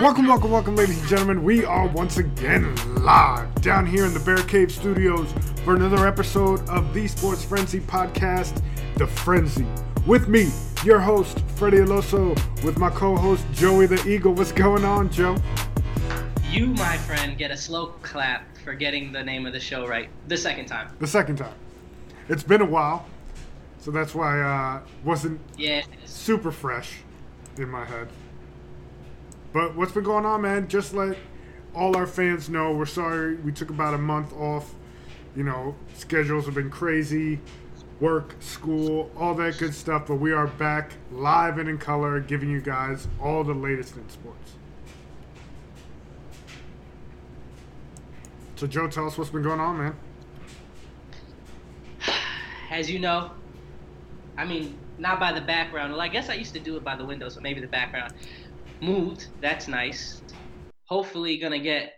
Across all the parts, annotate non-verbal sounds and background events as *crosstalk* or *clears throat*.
Welcome, welcome, welcome, ladies and gentlemen. We are once again live down here in the Bear Cave Studios for another episode of the Sports Frenzy podcast, The Frenzy. With me, your host, Freddie Aloso, with my co host, Joey the Eagle. What's going on, Joe? You, my friend, get a slow clap for getting the name of the show right the second time. The second time. It's been a while, so that's why uh wasn't Yeah. super fresh in my head. But what's been going on, man? Just let all our fans know we're sorry we took about a month off. You know, schedules have been crazy, work, school, all that good stuff. But we are back live and in color, giving you guys all the latest in sports. So, Joe, tell us what's been going on, man. As you know, I mean, not by the background. Well, I guess I used to do it by the window, so maybe the background moved. That's nice. Hopefully, gonna get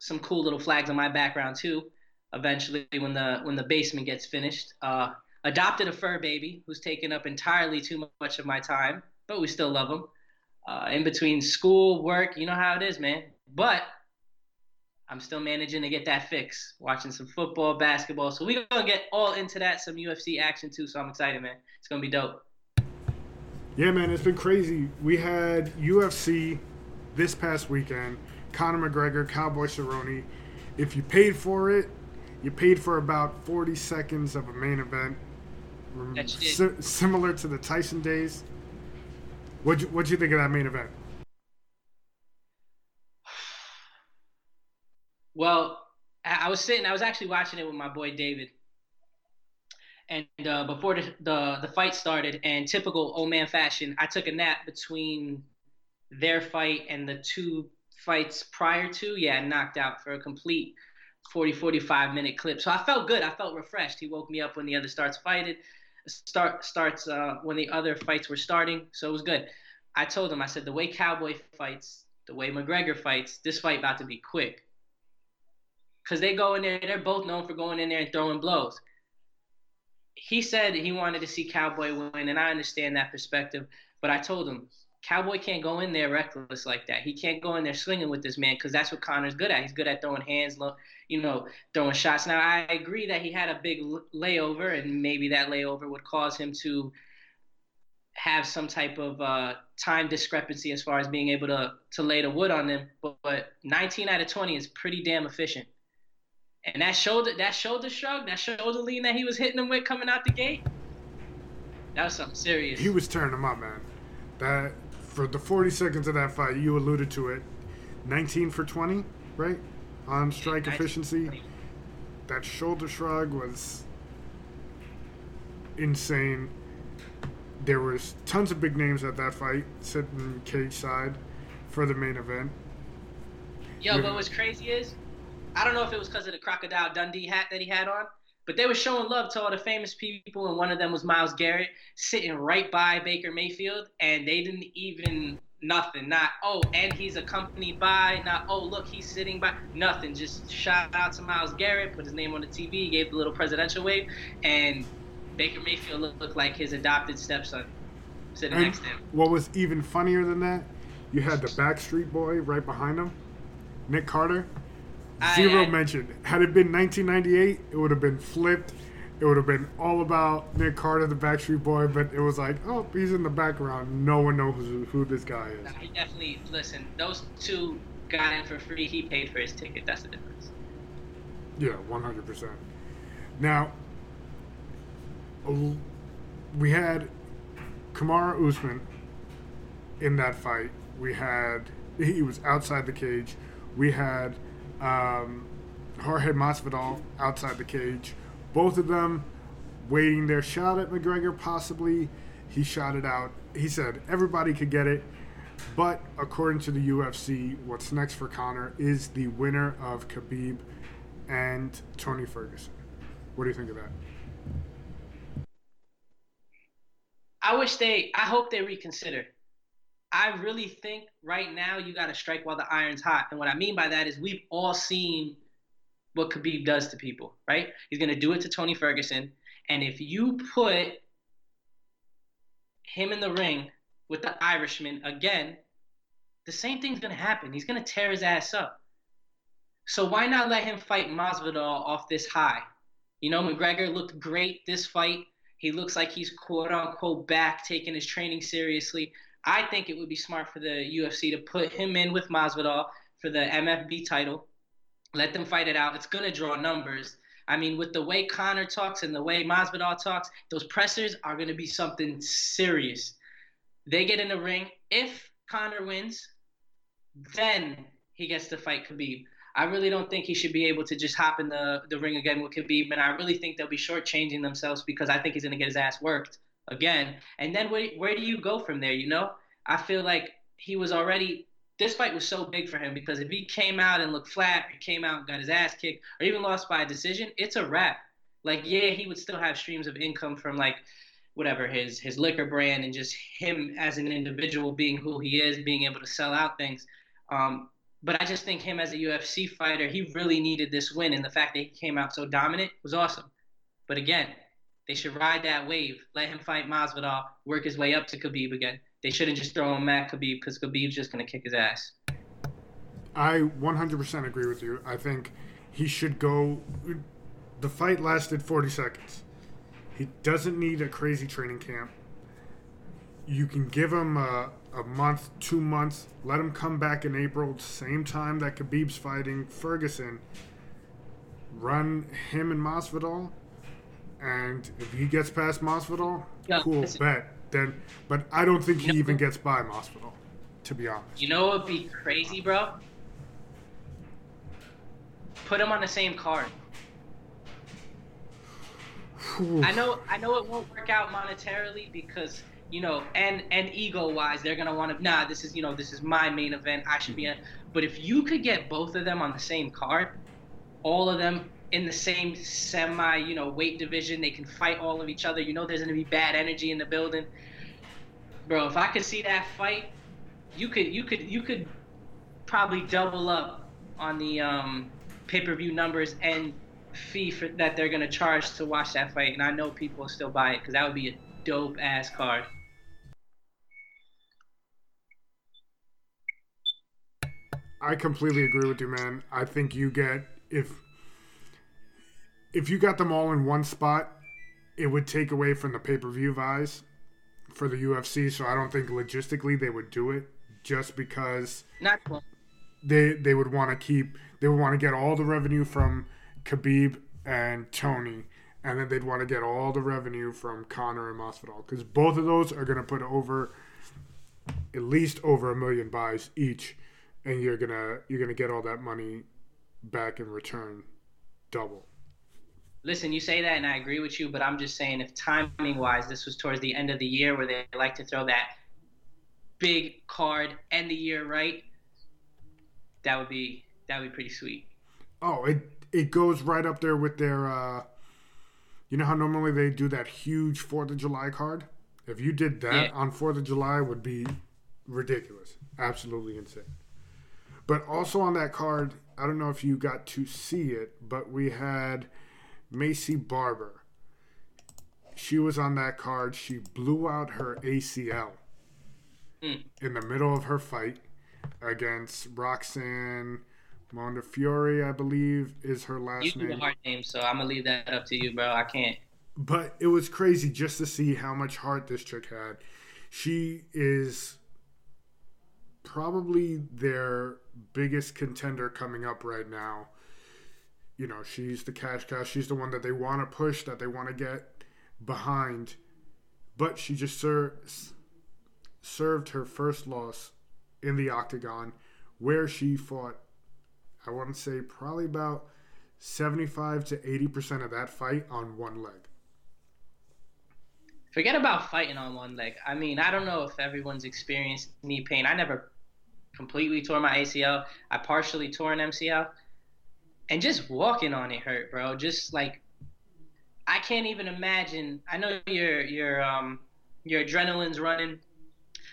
some cool little flags on my background too. Eventually, when the when the basement gets finished. Uh, adopted a fur baby who's taken up entirely too much of my time, but we still love him. Uh, in between school, work, you know how it is, man. But I'm still managing to get that fix. Watching some football, basketball. So we're gonna get all into that, some UFC action too. So I'm excited, man. It's gonna be dope. Yeah, man, it's been crazy. We had UFC this past weekend. Conor McGregor, Cowboy Cerrone. If you paid for it, you paid for about 40 seconds of a main event, Rem- That you si- similar to the Tyson days. What'd you, what'd you think of that main event? *sighs* Well, I was sitting. I was actually watching it with my boy David. And uh, before the, the the fight started, and typical old man fashion, I took a nap between their fight and the two fights prior to. Yeah, knocked out for a complete 40 45 minute clip. So I felt good. I felt refreshed. He woke me up when the other starts fighting. Start starts uh, when the other fights were starting. So it was good. I told him. I said the way Cowboy fights, the way McGregor fights, this fight about to be quick because they go in there. They're both known for going in there and throwing blows. He said he wanted to see Cowboy win, and I understand that perspective. But I told him Cowboy can't go in there reckless like that. He can't go in there swinging with this man because that's what Conor's good at. He's good at throwing hands, you know, throwing shots. Now I agree that he had a big layover, and maybe that layover would cause him to have some type of uh, time discrepancy as far as being able to to lay the wood on them. But, but 19 out of 20 is pretty damn efficient. And that shoulder, that shoulder shrug, that shoulder lean that he was hitting him with coming out the gate, that was something serious. He was tearing him up, man. That for the 40 seconds of that fight, you alluded to it. 19 for 20, right? On strike 19 efficiency. That shoulder shrug was insane. There was tons of big names at that fight sitting cage side for the main event. Yo, but what's crazy is, I don't know if it was because of the crocodile Dundee hat that he had on, but they were showing love to all the famous people, and one of them was Myles Garrett sitting right by Baker Mayfield, and they didn't even nothing. Not oh, and he's accompanied by. Not oh, look, he's sitting by. Nothing. Just shout out to Myles Garrett, put his name on the TV, gave the little presidential wave, and Baker Mayfield looked, looked like his adopted stepson sitting And next to him. what was even funnier than that, you had the Backstreet Boy right behind him, Nick Carter. I- Zero I- mention. Had it been 1998, it would have been flipped. It would have been all about Nick Carter, the Backstreet Boy, but it was like, oh, he's in the background. No one knows who, who this guy is. He definitely listen. Those two got in for free. He paid for his ticket. That's the difference. Yeah, 100%. Now, we had Kamaru Usman in that fight. We had, he was outside the cage. We had um, Jorge Masvidal outside the cage. Both of them waiting their shot at McGregor, possibly. He shot it out. He said everybody could get it. But according to the UFC, what's next for Conor is the winner of Khabib and Tony Ferguson. What do you think of that? I wish they. I hope they reconsider. I really think right now you got to strike while the iron's hot, and what I mean by that is we've all seen what Khabib does to people, right? He's gonna do it to Tony Ferguson, and if you put him in the ring with the Irishman again, the same thing's gonna happen. He's gonna tear his ass up. So why not let him fight Masvidal off this high? You know, McGregor looked great this fight. He looks like he's quote unquote back, taking his training seriously. I think it would be smart for the UFC to put him in with Masvidal for the MFB title. Let them fight it out. It's gonna draw numbers. I mean, with the way Conor talks and the way Masvidal talks, those pressers are gonna be something serious. They get in the ring. If Conor wins, then he gets to fight Khabib. I really don't think he should be able to just hop in the, the ring again with Khabib, and I really think they'll be shortchanging themselves because I think he's going to get his ass worked again. And then where, where do you go from there, you know? I feel like he was already – this fight was so big for him because if he came out and looked flat, or came out and got his ass kicked, or even lost by a decision, it's a wrap. Like, yeah, he would still have streams of income from, like, whatever, his, his liquor brand and just him as an individual being who he is, being able to sell out things. Um, but I just think him as a UFC fighter, he really needed this win, and the fact that he came out so dominant was awesome. But again, they should ride that wave, let him fight Masvidal, work his way up to Khabib again. They shouldn't just throw him at Khabib because Khabib's just gonna kick his ass. I 100% agree with you. I think he should go. The fight lasted 40 seconds. He doesn't need a crazy training camp. You can give him a, a month, two months. Let him come back in April, same time that Khabib's fighting Ferguson. Run him and Masvidal, and if he gets past Masvidal, yeah, cool, bet. Then, but I don't think he know, even gets by Masvidal, to be honest. You know what would be crazy, bro? Put him on the same card. I know, I know it won't work out monetarily because you know, and and ego wise, they're gonna want to. Nah, this is you know, this is my main event. I should be in. But if you could get both of them on the same card, all of them in the same semi, you know, weight division, they can fight all of each other. You know, there's gonna be bad energy in the building, bro. If I could see that fight, you could you could you could probably double up on the um, pay per view numbers and fee for, that they're gonna charge to watch that fight, and I know people will still buy it because that would be a dope ass card. I completely agree with you, man. I think you get if if you got them all in one spot, it would take away from the pay per view buys for the UFC. So I don't think logistically they would do it just because not cool. they they would want to keep they would want to get all the revenue from Khabib and Tony, and then they'd want to get all the revenue from Conor and Masvidal because both of those are going to put over at least over a million buys each and you're gonna you're gonna get all that money back in return double listen you say that and i agree with you but i'm just saying if timing wise this was towards the end of the year where they like to throw that big card end the year right that would be that would be pretty sweet. Oh it it goes right up there with their uh you know how normally they do that huge fourth of july card? If you did that yeah. on fourth of july would be ridiculous. Absolutely insane. But also on that card, I don't know if you got to see it, but we had Maycee Barber. She was on that card. She blew out her ACL mm. in the middle of her fight against Roxanne Modafferi, I believe, is her last you name. You hard name, so I'm gonna leave that up to you, bro. I can't. But it was crazy just to see how much heart this chick had. She is probably their biggest contender coming up right now. You know, she's the cash cow. She's the one that they want to push, that they want to get behind. But she just ser- served her first loss in the octagon, where she fought, I want to say, probably about 75 to 80% of that fight on one leg. Forget about fighting on one leg. I mean, I don't know if everyone's experienced knee pain. I never completely tore my ACL. I partially tore an MCL. And just walking on it hurt, bro. Just like I can't even imagine. I know your your um your adrenaline's running,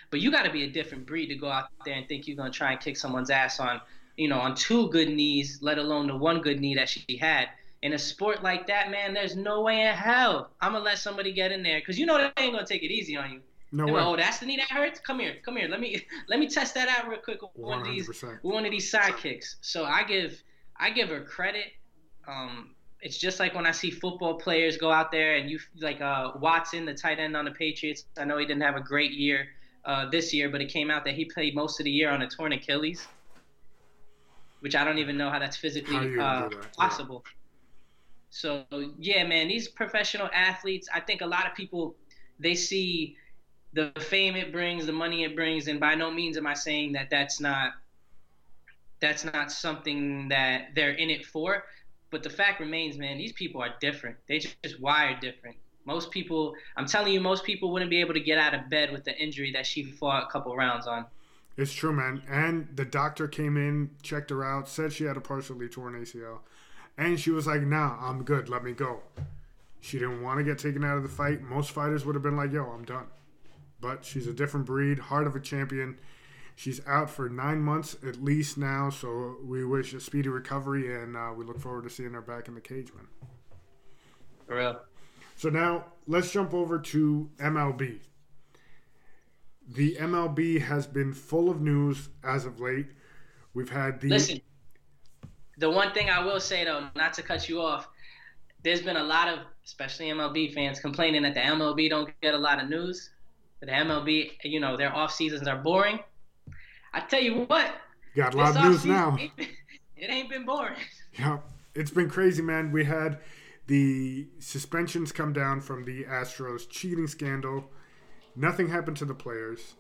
but you got to be a different breed to go out there and think you're gonna try and kick someone's ass on, you know, on two good knees, let alone the one good knee that she had. In a sport like that, man, there's no way in hell I'm gonna let somebody get in there because you know they ain't gonna take it easy on you. No way. Oh, that's the knee that hurts. Come here, come here. Let me *laughs* let me test that out real quick with one of these one of these sidekicks. So I give I give her credit. Um, it's just like when I see football players go out there and you like uh, Watson, the tight end on the Patriots. I know he didn't have a great year uh, this year, but it came out that he played most of the year on a torn Achilles, which I don't even know how that's physically how uh, that? possible. Yeah. So yeah, man, these professional athletes. I think a lot of people they see the fame it brings, the money it brings, and by no means am I saying that that's not that's not something that they're in it for. But the fact remains, man, these people are different. They just, just wired different. Most people, I'm telling you, most people wouldn't be able to get out of bed with the injury that she fought a couple rounds on. It's true, man. And the doctor came in, checked her out, said she had a partially torn ACL. And she was like, nah, I'm good. Let me go. She didn't want to get taken out of the fight. Most fighters would have been like, yo, I'm done but she's a different breed, heart of a champion. She's out for nine months at least now, so we wish a speedy recovery, and uh, we look forward to seeing her back in the cage, man. For real. So now let's jump over to MLB. The MLB has been full of news as of late. We've had the. Listen, the one thing I will say though, not to cut you off, there's been a lot of, especially MLB fans, complaining that the MLB don't get a lot of news the MLB, you know, their off seasons are boring. I tell you what, got a lot of news now. *laughs* it ain't been boring. Yeah, it's been crazy, man. We had the suspensions come down from the Astros cheating scandal. Nothing happened to the players.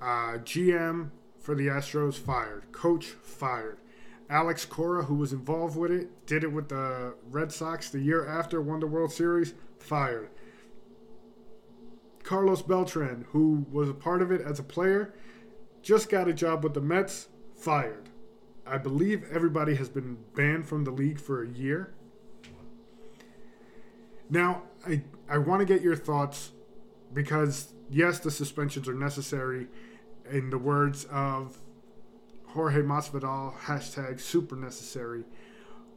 Uh, GM for the Astros fired. Coach fired. Alex Cora, who was involved with it, did it with the Red Sox the year after, won the World Series, fired. Carlos Beltran, who was a part of it as a player, just got a job with the Mets, fired. I believe everybody has been banned from the league for a year. Now, I, I want to get your thoughts because, yes, the suspensions are necessary. In the words of Jorge Masvidal, hashtag super necessary.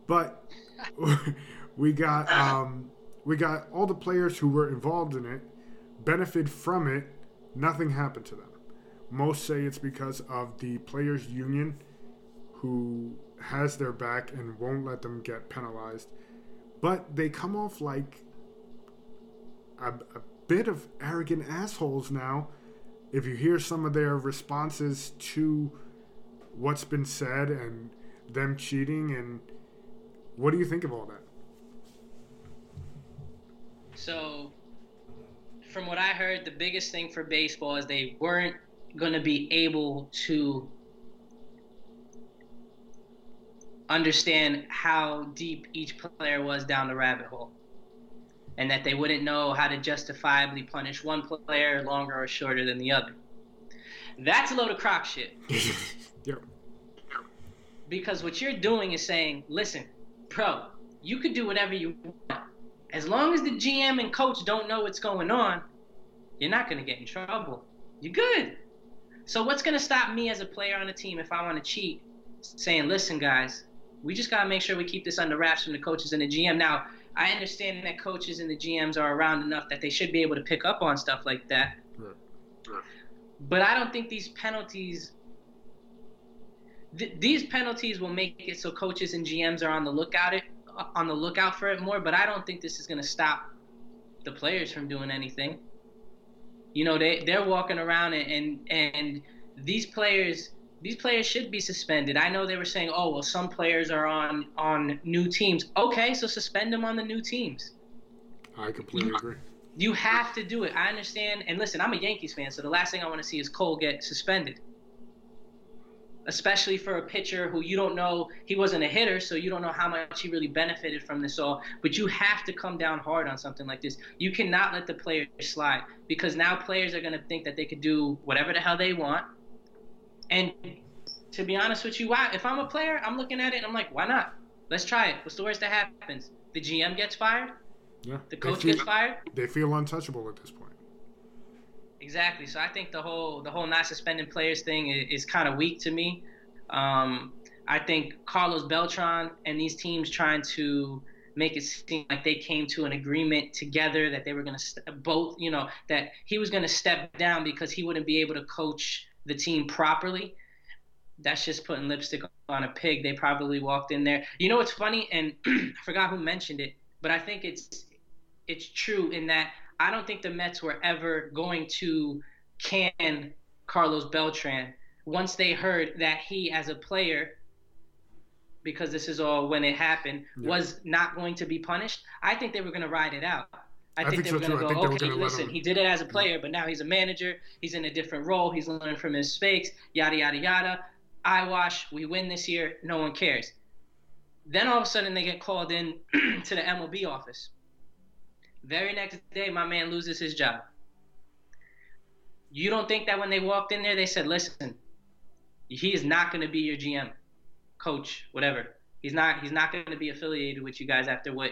But *laughs* we got um, we got all the players who were involved in it benefit from it, nothing happened to them. Most say it's because of the players' union who has their back and won't let them get penalized. But they come off like a, a bit of arrogant assholes now. If you hear some of their responses to what's been said and them cheating, and what do you think of all that? So from what I heard, the biggest thing for baseball is they weren't going to be able to understand how deep each player was down the rabbit hole. And that they wouldn't know how to justifiably punish one player longer or shorter than the other. That's a load of crock shit. *laughs* yep. Because what you're doing is saying, listen, pro, you could do whatever you want as long as the GM and coach don't know what's going on, you're not going to get in trouble. You're good. So what's going to stop me as a player on a team if I want to cheat? Saying, listen, guys, we just got to make sure we keep this under wraps from the coaches and the GM. Now, I understand that coaches and the GMs are around enough that they should be able to pick up on stuff like that. But I don't think these penalties th- these penalties will make it so coaches and GMs are on the lookout it on the lookout for it more. But I don't think this is going to stop the players from doing anything. You know, they they're walking around and and, and these players these players should be suspended. I know they were saying, oh well, some players are on on new teams. Okay, so suspend them on the new teams. I completely agree. You have to do it. I understand. And listen, I'm a Yankees fan, so the last thing I want to see is Cole get suspended especially for a pitcher who you don't know he wasn't a hitter, so you don't know how much he really benefited from this all. But you have to come down hard on something like this. You cannot let the players slide because now players are going to think that they could do whatever the hell they want. And to be honest with you, why? If I'm a player, I'm looking at it and I'm like, why not? Let's try it. What's the worst that happens? The GM gets fired. Yeah. The coach feel, gets fired. They feel untouchable at this point. Exactly. So I think the whole the whole not suspending players thing is, is kind of weak to me. Um, I think Carlos Beltran and these teams trying to make it seem like they came to an agreement together that they were going to st- both, you know, that he was going to step down because he wouldn't be able to coach the team properly. That's just putting lipstick on a pig. They probably walked in there. You know what's funny? And *clears throat* I forgot who mentioned it, but I think it's it's true in that I don't think the Mets were ever going to can Carlos Beltran once they heard that he, as a player, because this is all when it happened, yeah. was not going to be punished. I think they were going to ride it out. I, I think, they were going to go, okay, listen, he did it as a player, but now he's a manager. He's in a different role. He's learning from his mistakes, yada, yada, yada. I wash, we win this year, no one cares. Then all of a sudden they get called in *clears throat* to the MLB office. Very next day, my man loses his job. You don't think that when they walked in there, they said, listen, he is not going to be your GM, coach, whatever. He's not. He's not going to be affiliated with you guys after what.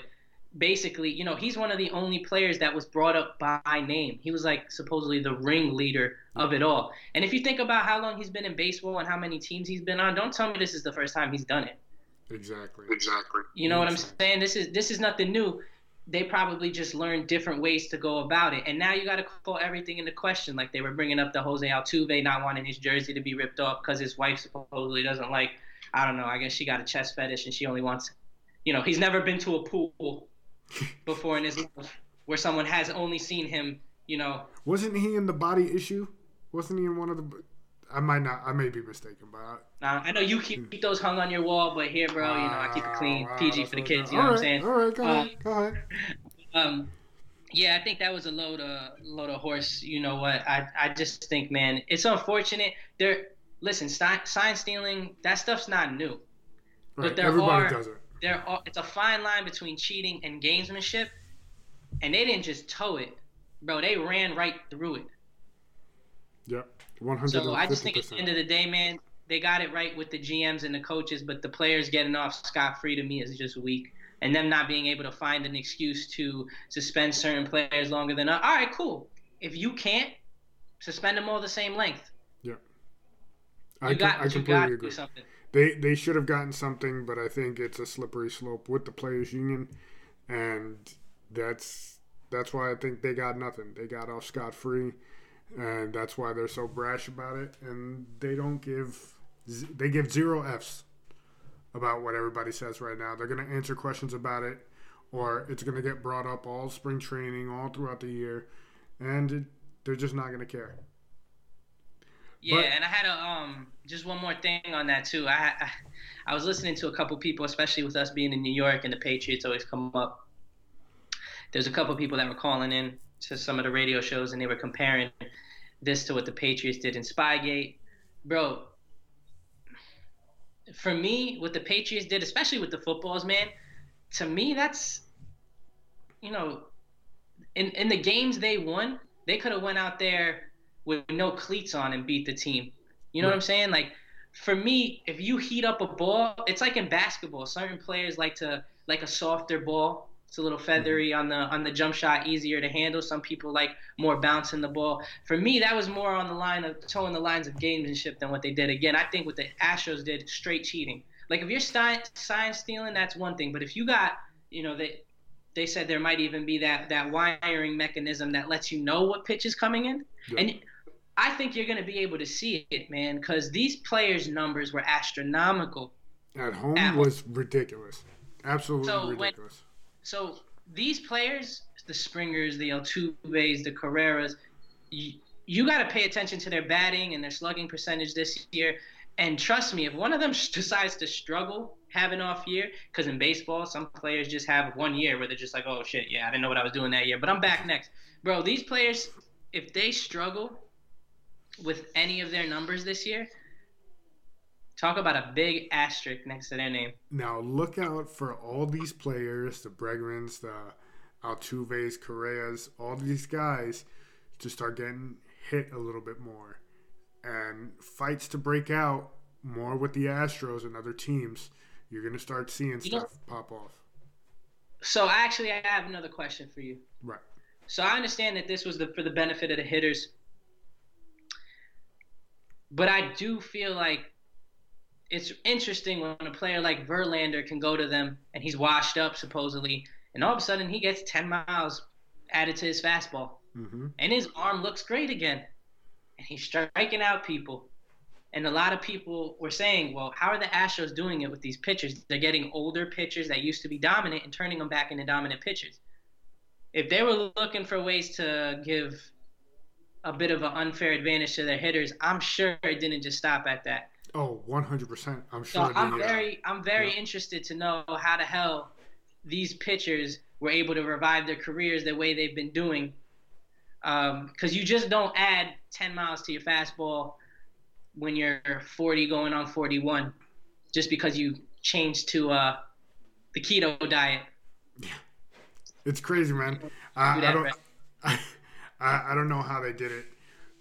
Basically, you know, he's one of the only players that was brought up by name. He was like supposedly the ringleader of it all. And if you think about how long he's been in baseball and how many teams he's been on, don't tell me this is the first time he's done it. Exactly. Exactly. You know what I'm saying? This is this is nothing new they probably just learned different ways to go about it. And now you got to call everything into question. Like they were bringing up the Jose Altuve not wanting his jersey to be ripped off because his wife supposedly doesn't like, I don't know, I guess she got a chest fetish and she only wants, you know, he's never been to a pool *laughs* before in his life where someone has only seen him, you know. Wasn't he in the body issue? Wasn't he in one of the. I might not. I may be mistaken, but I, I know you keep, keep, those hung on your wall, but here, bro, you know I keep it clean, PG for the kids. You know right, what I'm saying? All right, go ahead. Uh, go ahead. *laughs* Um, yeah, I think that was a load of load of horse. You know what? I I just think, man, it's unfortunate. There, listen, sign, sign stealing, that stuff's not new. Right. But there Everybody are does it. there are. It's a fine line between cheating and gamesmanship, and they didn't just toe it, bro. They ran right through it. Yep. One hundred. So I just think at the end of the day, man, they got it right with the GMs and the coaches, but the players getting off scot free to me is just weak. And them not being able to find an excuse to suspend certain players longer than uh, all right, cool. If you can't suspend them all the same length. Yeah. You I, got, I completely agree. They they should have gotten something, but I think it's a slippery slope with the players union, and that's that's why I think they got nothing. They got off scot free and that's why they're so brash about it. And they don't give they give zero f's about what everybody says right now. They're going to answer questions about it, or it's going to get brought up all spring training, all throughout the year, and it, they're just not going to care. Yeah, but, and I had a um just one more thing on that too. I, I I was listening to a couple people, especially with us being in New York and the Patriots always come up. There's a couple people that were calling in to some of the radio shows and they were comparing this to what the Patriots did in Spygate. Bro, for me, what the Patriots did, especially with the footballs, man, to me, that's, you know, in, in the games they won, they could have went out there with no cleats on and beat the team. You know right. what I'm saying? Like, for me, if you heat up a ball, it's like in basketball. Certain players like to like a softer ball. It's a little mm-hmm. feathery on the on the jump shot, easier to handle. Some people like more bouncing the ball. For me, that was more on the line of towing the lines of gamesmanship than what they did. Again, I think what the Astros did, straight cheating. Like if you're sign stealing, that's one thing. But if you got, you know, they they said there might even be that that wiring mechanism that lets you know what pitch is coming in, yeah. and I think you're going to be able to see it, man, because these players' numbers were astronomical. At home At was ridiculous, absolutely so ridiculous. When, so these players, the Springers, the Altuves, the Correas, you, you got to pay attention to their batting and their slugging percentage this year. And trust me, if one of them *laughs* decides to struggle, have an off year, because in baseball, some players just have one year where they're just like, oh shit, yeah, I didn't know what I was doing that year, but I'm back next. Bro, these players, if they struggle with any of their numbers this year, Talk about a big asterisk next to their name. Now look out for all these players, the Bregmans, the Altuves, Correas, all these guys to start getting hit a little bit more. And fights to break out more with the Astros and other teams. You're going to start seeing you stuff know, pop off. So actually, I have another question for you. Right. So I understand that this was the, for the benefit of the hitters, but I do feel like it's interesting when a player like Verlander can go to them and he's washed up supposedly, and all of a sudden he gets 10 miles added to his fastball, Mm-hmm. and his arm looks great again, and he's striking out people. And a lot of people were saying, well, how are the Astros doing it with these pitchers? They're getting older pitchers that used to be dominant and turning them back into dominant pitchers. If they were looking for ways to give a bit of an unfair advantage to their hitters, I'm sure it didn't just stop at that. Oh, 100%. I'm sure. So. I'm uh, very, I'm very yeah. interested to know how the hell these pitchers were able to revive their careers the way they've been doing. Because you just don't add 10 miles to your fastball when you're 40 going on 41, just because you changed to uh, the keto diet. Yeah, It's crazy, man. I, Do I don't. *laughs* I I don't know how they did it.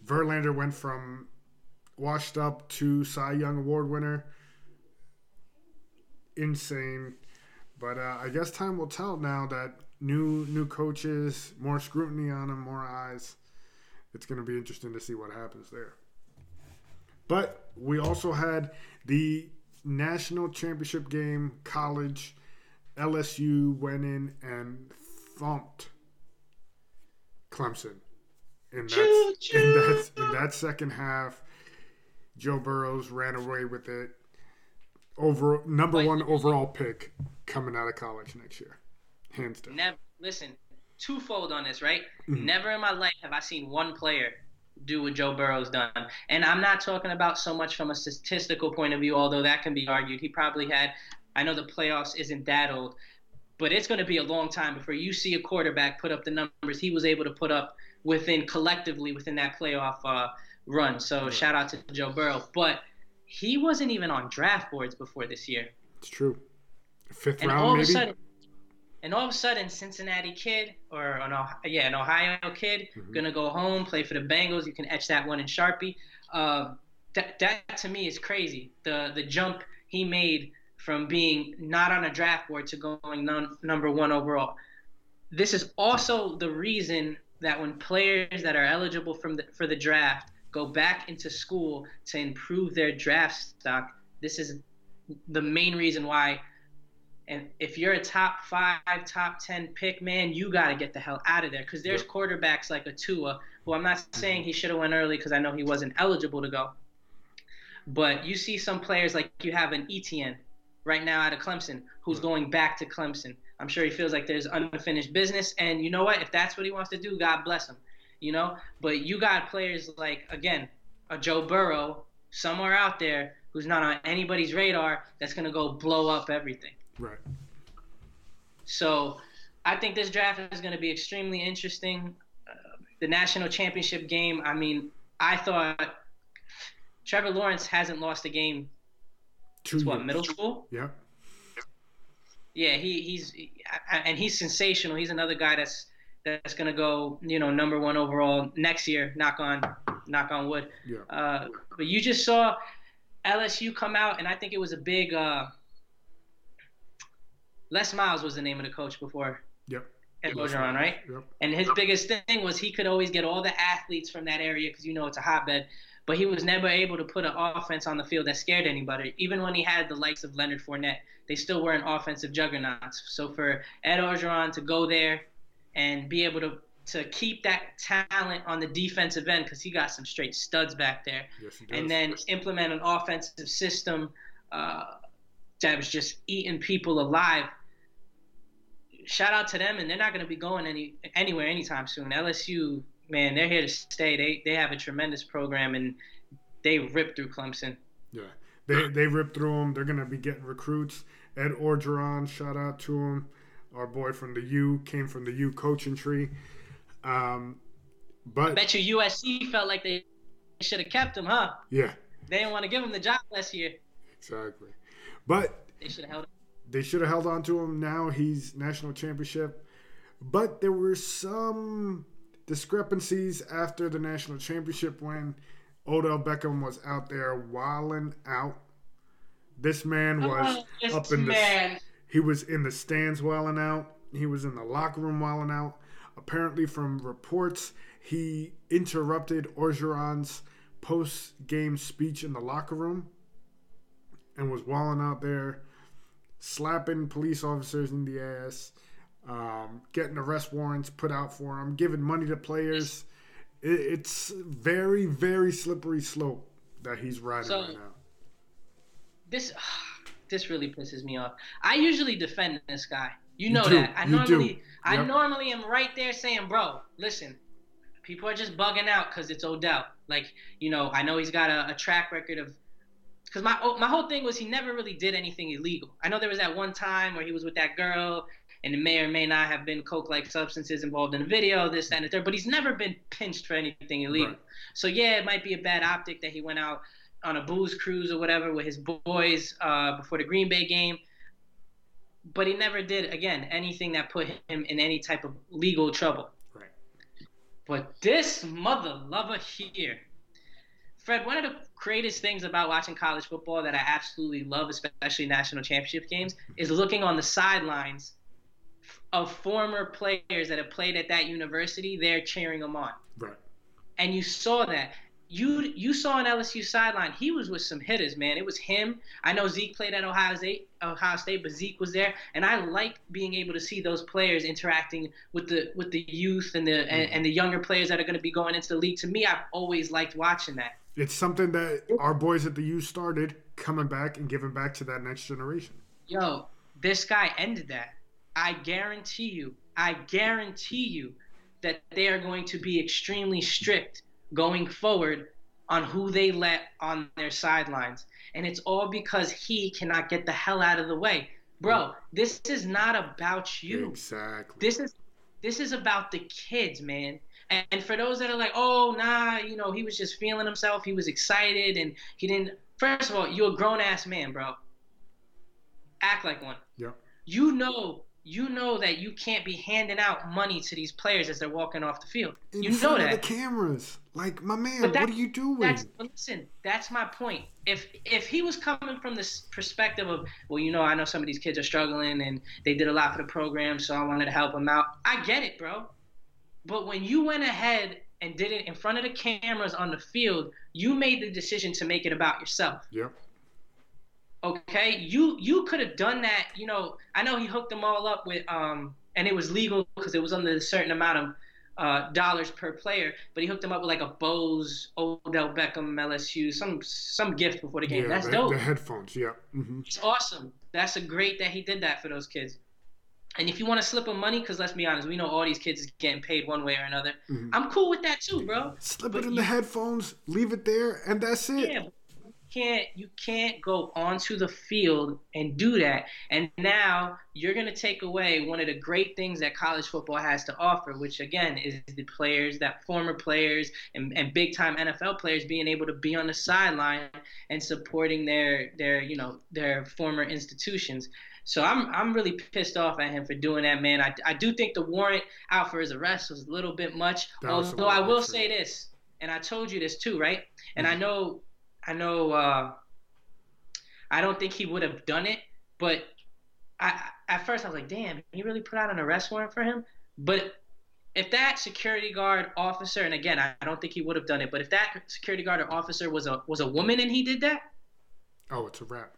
Verlander went from washed up to Cy Young Award winner. Insane, but uh, I guess time will tell now that new new coaches, more scrutiny on them, more eyes. It's going to be interesting to see what happens there. But we also had the national championship game, college. LSU went in and thumped Clemson. In that, in that, in that second half, Joe Burrows ran away with it. Over number Wait. one overall pick coming out of college next year, hands down. Never listen. Twofold on this, right? Mhm. Never in my life have I seen one player do what Joe Burrow's done, and I'm not talking about so much from a statistical point of view, although that can be argued. He probably had. I know the playoffs isn't that old, but it's going to be a long time before you see a quarterback put up the numbers he was able to put up within collectively within that playoff uh, run. So shout out to Joe Burrow, but he wasn't even on draft boards before this year. It's true. Fifth And round, all of a sudden, and all of a sudden, Cincinnati kid or an Ohio, yeah, an Ohio kid Mhm. gonna go home, play for the Bengals. You can etch that one in Sharpie. Uh, that that to me is crazy. The the jump he made from being not on a draft board to going num- number one overall. This is also the reason that when players that are eligible from the, for the draft go back into school to improve their draft stock, this is the main reason why. And if you're a top five, top ten pick, man, you got to get the hell out of there because there's Yep. quarterbacks like a Tua, who I'm not mm-hmm. saying he should have went early because I know he wasn't eligible to go. But you see some players like you have an Etienne right now out of Clemson who's going back to Clemson. I'm sure he feels like there's unfinished business, and you know what? If that's what he wants to do, God bless him. You know, but you got players like again a Joe Burrow somewhere out there who's not on anybody's radar that's gonna go blow up everything. Right. So I think this draft is going to be extremely interesting. Uh, the national championship game, I mean, I thought Trevor Lawrence hasn't lost a game Two since what, years. middle school? Yeah. Yeah, he, he's and he's sensational. He's another guy that's that's going to go, you know, number one overall next year. Knock on, knock on wood. Yeah. Uh, but you just saw LSU come out, and I think it was a big. Uh, Les Miles was the name of the coach before Yep. Ed Les Orgeron, right? Yep. And his biggest thing was he could always get all the athletes from that area because you know it's a hotbed. But he was never able to put an offense on the field that scared anybody. Even when he had the likes of Leonard Fournette, they still weren't offensive juggernauts. So for Ed Orgeron to go there and be able to to keep that talent on the defensive end because he got some straight studs back there, Yes, he does. and then implement an offensive system uh, that was just eating people alive. Shout out to them, and they're not going to be going any anywhere anytime soon. LSU, man, they're here to stay. They they have a tremendous program, and they ripped through Clemson. Yeah, they they ripped through them. They're gonna be getting recruits. Ed Orgeron, shout out to him. Our boy from the U came from the U coaching tree. Um, I but bet you USC felt like they should have kept him, huh? yeah, They didn't want to give him the job last year. exactly. But They should have held. they should have held on to him. Now he's national championship. But there were some discrepancies after the national championship when Odell Beckham was out there wilding out. This man was Oh, this up in the man. He was in the stands wilding out. He was in the locker room wilding out. Apparently, from reports, he interrupted Orgeron's post-game speech in the locker room and was walling out there, slapping police officers in the ass, um, getting arrest warrants put out for him, giving money to players. It, it's very, very slippery slope that he's riding so, right now. This, this really pisses me off. I usually defend this guy. You know you that. I normally, yep. I normally am right there saying, "Bro, listen, people are just bugging out because it's Odell. Like, you know, I know he's got a, a track record of because my oh, my whole thing was he never really did anything illegal. I know there was that one time where he was with that girl, and it may or may not have been coke-like substances involved in the video, this that, and the third. But he's never been pinched for anything illegal. Right. So yeah, it might be a bad optic that he went out on a booze cruise or whatever with his boys uh, before the Green Bay game. But he never did again anything that put him in any type of legal trouble. Right. But this mother lover here Fred, one of the greatest things about watching college football that I absolutely love, especially national championship games, is looking on the sidelines of former players that have played at that university. They're cheering them on. Right. And you saw that. You you saw an LSU sideline. He was with some hitters, man. It was him. I know Zeke played at Ohio State, Ohio State, but Zeke was there, and I like being able to see those players interacting with the with the youth and the mm-hmm. and, and the younger players that are going to be going into the league. To me, I've always liked watching that. It's something that our boys at the U started coming back and giving back to that next generation. Yo, this guy ended that. I guarantee you, I guarantee you that they are going to be extremely strict going forward on who they let on their sidelines. And it's all because he cannot get the hell out of the way. Bro, this is not about you. Exactly. This is this is about the kids, man. And for those that are like, oh, nah, you know, he was just feeling himself. He was excited and he didn't. First of all, you're a grown ass man, bro. Act like one. Yeah. You know, you know that you can't be handing out money to these players as they're walking off the field. In you know that. the cameras, like my man, what are you doing? That's, listen, that's my point. If if he was coming from this perspective of, well, you know, I know some of these kids are struggling and they did a lot for the program, so I wanted to help them out. I get it, bro. But when you went ahead and did it in front of the cameras on the field, you made the decision to make it about yourself. Yep. Okay, you you could have done that. You know, I know he hooked them all up with um, and it was legal because it was under a certain amount of uh, dollars per player. But he hooked them up with like a Bose Odell Beckham LSU some some gift before the game. Yeah, That's the, dope. The headphones, yeah. Mm-hmm. It's awesome. That's a great that he did that for those kids. And if you want to slip them money, because let's be honest, we know all these kids is getting paid one way or another. Mm-hmm. I'm cool with that too, bro. Slip but it in you, the headphones, leave it there, and that's it. Yeah, can't you can't go onto the field and do that. And now you're gonna take away one of the great things that college football has to offer, which again is the players, that former players and, and big time NFL players being able to be on the sideline and supporting their their you know their former institutions. So I'm I'm really pissed off at him for doing that, man. I, I do think the warrant out for his arrest was a little bit much. Although I will say this, and I told you this too, right? And mm-hmm. I know I know uh, I don't think he would have done it, but I at first I was like, damn, he really put out an arrest warrant for him. But if that security guard officer, and again, I, I don't think he would have done it, but if that security guard or officer was a was a woman and he did that, oh, it's a wrap.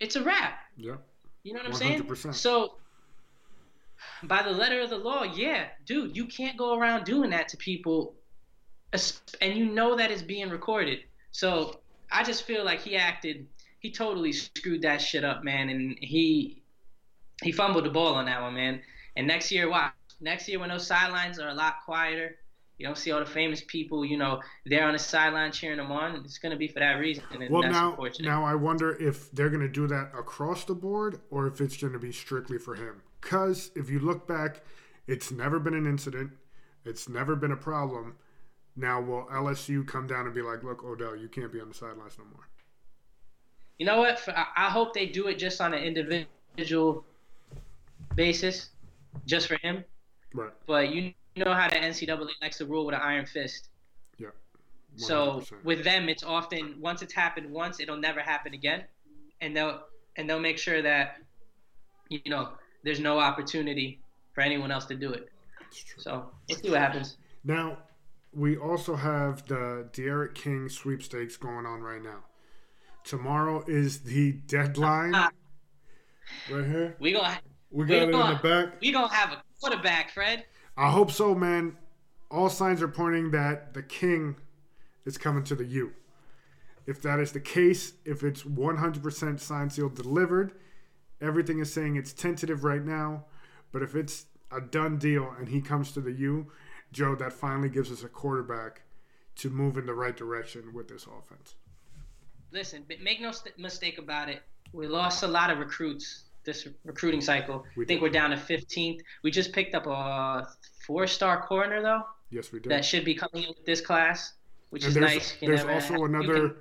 It's a wrap. Yeah. You know what I'm saying? So by the letter of the law, yeah, dude, you can't go around doing that to people, and you know that it's being recorded. So I just feel like he acted, he totally screwed that shit up, man, and he he fumbled the ball on that one, man. And next year, watch. Next year when those sidelines are a lot quieter, you don't see all the famous people, you know, there on the sideline cheering them on. It's going to be for that reason. And well, now, now I wonder if they're going to do that across the board or if it's going to be strictly for him. Because if you look back, it's never been an incident. It's never been a problem. Now, will LSU come down and be like, look, Odell, you can't be on the sidelines no more? You know what? I hope they do it just on an individual basis, just for him. Right. But you know how the NCAA likes to rule with an iron fist. Yeah. 100%. So with them, it's often once it's happened once, it'll never happen again, and they'll and they'll make sure that you know there's no opportunity for anyone else to do it. So we'll see what happens. Now, we also have the D'Eriq King sweepstakes going on right now. tomorrow is the deadline. *laughs* right here. We gonna we got it gonna, in the back. We gonna have a quarterback, Fred. I hope so, man. All signs are pointing that the king is coming to the U. If that is the case, if it's 100% signed, sealed, delivered, everything is saying it's tentative right now. But if it's a done deal and he comes to the U, Joe, that finally gives us a quarterback to move in the right direction with this offense. Listen, make no st- mistake about it. We lost a lot of recruits this recruiting cycle. We I think did. we're down to 15th. We just picked up a four-star corner though. Yes, we did. That should be coming in with this class, which and is there's, nice. You there's also another can...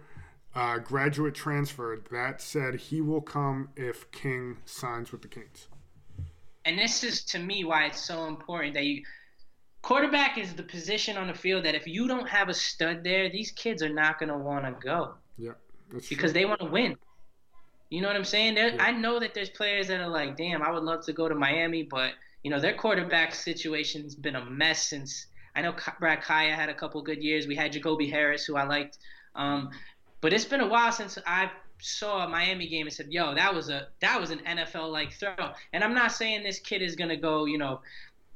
uh, graduate transfer that said he will come if King signs with the Kings. And this is to me why it's so important that you quarterback is the position on the field that if you don't have a stud there, these kids are not going to want to go. Yeah, because true. they want to win. You know what I'm saying? Yeah. I know that there's players that are like, damn, I would love to go to Miami, but you know their quarterback situation's been a mess since. I know Brad Kaaya had a couple good years. We had Jacory Harris, who I liked, um, but it's been a while since I saw a Miami game and said, "Yo, that was a that was an NFL like throw." And I'm not saying this kid is gonna go, you know,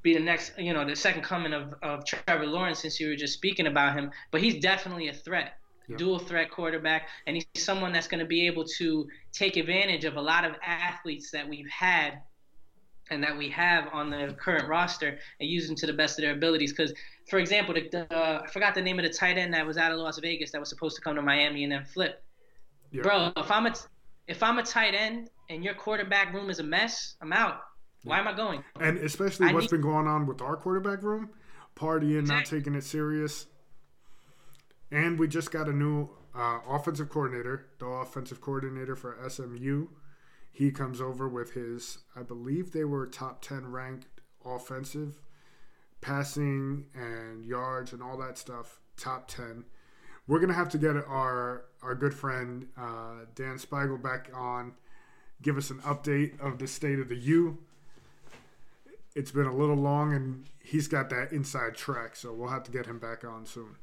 be the next, you know, the second coming of, of Trevor Lawrence since you were just speaking about him, but he's definitely a threat dual threat quarterback, and he's someone that's going to be able to take advantage of a lot of athletes that we've had and that we have on the current roster and use them to the best of their abilities. Because, for example, the, the uh, I forgot the name of the tight end that was out of Las Vegas that was supposed to come to Miami and then flip. Yeah. Bro, if I'm a if I'm a tight end and your quarterback room is a mess, I'm out. Why am I going? And especially I what's need... been going on with our quarterback room, partying, exactly. not taking it serious. And we just got a new uh, offensive coordinator, the offensive coordinator for SMU. He comes over with his, I believe they were top 10 ranked offensive, passing and yards and all that stuff, top 10. We're going to have to get our, our good friend uh, Dan Spiegel back on, give us an update of the state of the U. It's been a little long and he's got that inside track, so we'll have to get him back on soon.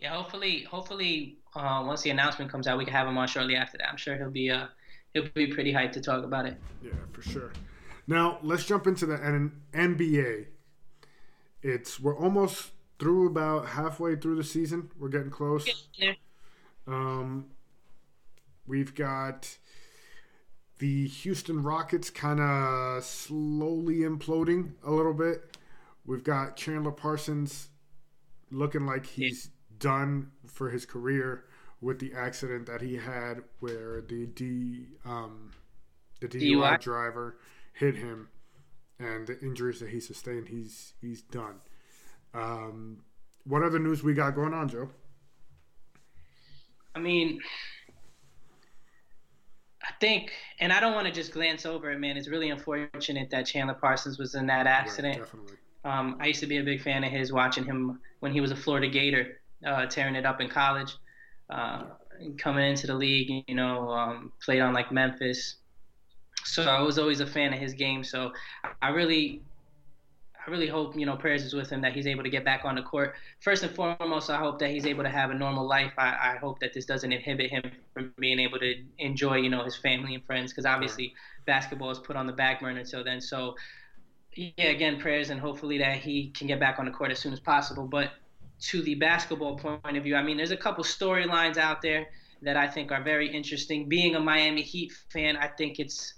Yeah, hopefully, hopefully, uh, once the announcement comes out, we can have him on shortly after that. I'm sure he'll be uh, he'll be pretty hyped to talk about it. Yeah, for sure. Now let's jump into the N- NBA. It's we're almost through about halfway through the season. We're getting close. Um, we've got the Houston Rockets kind of slowly imploding a little bit. We've got Chandler Parsons looking like he's done for his career with the accident that he had where the D um, the DUI, DUI driver hit him and the injuries that he sustained he's he's done. Um, what other news we got going on, Joe? I mean, I think, and I don't want to just glance over it, man. It's really unfortunate that Chandler Parsons was in that accident. Right, definitely. Um, I used to be a big fan of his, watching him when he was a Florida Gator uh, tearing it up in college. Uh, coming into the league, you know, um, played on like Memphis. So I was always a fan of his game. So I really, I really hope you know prayers is with him that he's able to get back on the court. First and foremost, I hope that he's able to have a normal life. I, I hope that this doesn't inhibit him from being able to enjoy you know his family and friends because obviously basketball is put on the back burner until then. So yeah, again, prayers and hopefully that he can get back on the court as soon as possible. But to the basketball point of view, I mean, there's a couple storylines out there that I think are very interesting. Being a Miami Heat fan, I think it's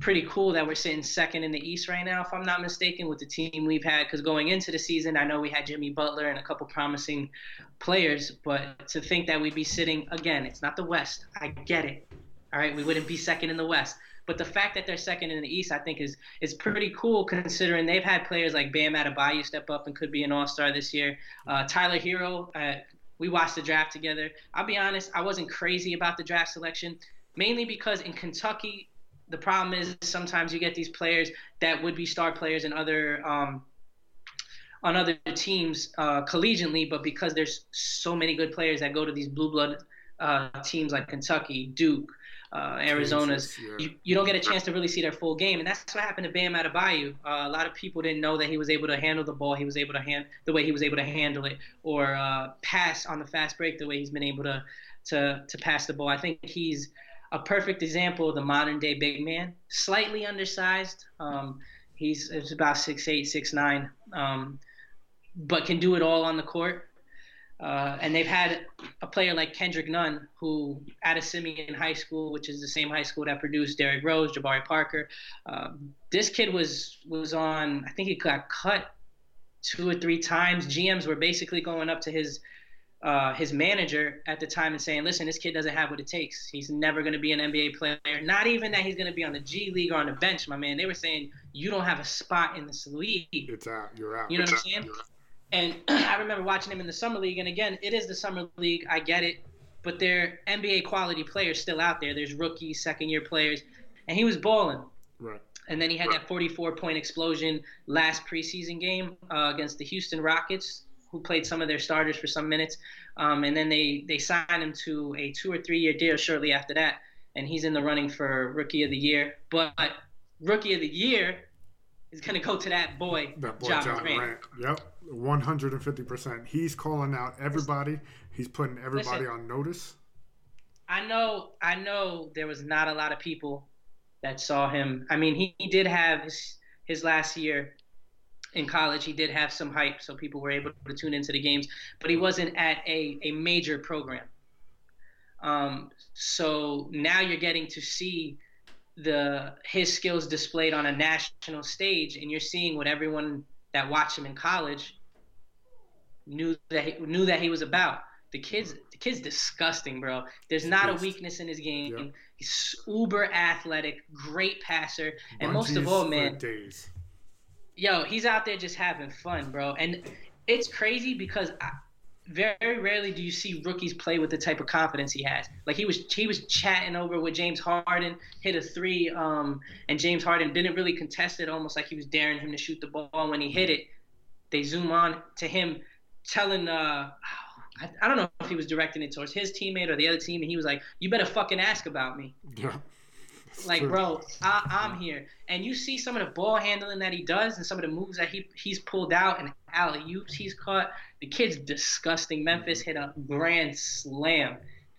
pretty cool that we're sitting second in the East right now, if I'm not mistaken, with the team we've had. Because going into the season, I know we had Jimmy Butler and a couple promising players, but to think that we'd be sitting again, it's not the West. I get it. All right, we wouldn't be second in the West. But the fact that they're second in the East, I think, is is pretty cool considering they've had players like Bam Adebayo step up and could be an All Star this year. Uh, Tyler Herro, uh, we watched the draft together. I'll be honest, I wasn't crazy about the draft selection, mainly because in Kentucky, the problem is sometimes you get these players that would be star players in other. Um, on other teams uh, collegiately, but because there's so many good players that go to these blue blood uh, teams like Kentucky, Duke, uh, Arizona's, yeah. you, you don't get a chance to really see their full game, and that's what happened to Bam Adebayo. Uh, a lot of people didn't know that he was able to handle the ball. He was able to hand the way he was able to handle it, or uh, pass on the fast break the way he's been able to to to pass the ball. I think he's a perfect example of the modern day big man. Slightly undersized. Um, he's it's about six eight, six nine, um, but can do it all on the court. Uh, and they've had a player like Kendrick Nunn, who at a Simeon High School, which is the same high school that produced Derrick Rose, Jabari Parker. Uh, this kid was was on. I think he got cut two or three times. GMs were basically going up to his uh, his manager at the time and saying, "Listen, this kid doesn't have what it takes. He's never going to be an NBA player. Not even that he's going to be on the G League or on the bench, my man. They were saying you don't have a spot in this league. It's out. You're out. You know it's what I'm saying? And *clears throat* I remember watching him in the summer league. And again, it is the summer league. I get it, but there are NBA quality players still out there. There's rookies, second year players, and he was balling. Right. And then he had that 44 point explosion last preseason game uh, against the Houston Rockets, who played some of their starters for some minutes. Um, and then they, they signed him to a two or three year deal shortly after that. And he's in the running for Rookie of the Year. But Rookie of the Year is going to go to that boy, That boy, John John. Morant. Yep. 150%. He's calling out everybody. He's putting everybody Listen. on notice. I know, I know there was not a lot of people that saw him. I mean, he, he did have his, his last year in college. He did have some hype, so people were able to tune into the games, but he wasn't at a, a major program. Um, so now you're getting to see the his skills displayed on a national stage, and you're seeing what everyone that watched him in college knew that he, knew that he was about. The kid's the kid's disgusting, bro. There's not a weakness in his game. He's uber athletic, great passer, and most of all, man, Days. Yo, he's out there just having fun, bro. And it's crazy because I, very rarely do you see rookies play with the type of confidence he has. Like he was he was chatting over with James Harden, hit a three, um, and James Harden didn't really contest it, almost like he was daring him to shoot the ball. When he hit it, they zoom on to him telling uh I, I don't know if he was directing it towards his teammate or the other team, and he was like, "You better fucking ask about me." *laughs* Yeah. Like, true. bro, I, I'm here, and you see some of the ball handling that he does, and some of the moves that he he's pulled out, and alley oops he's caught. The kid's disgusting. Memphis hit a grand slam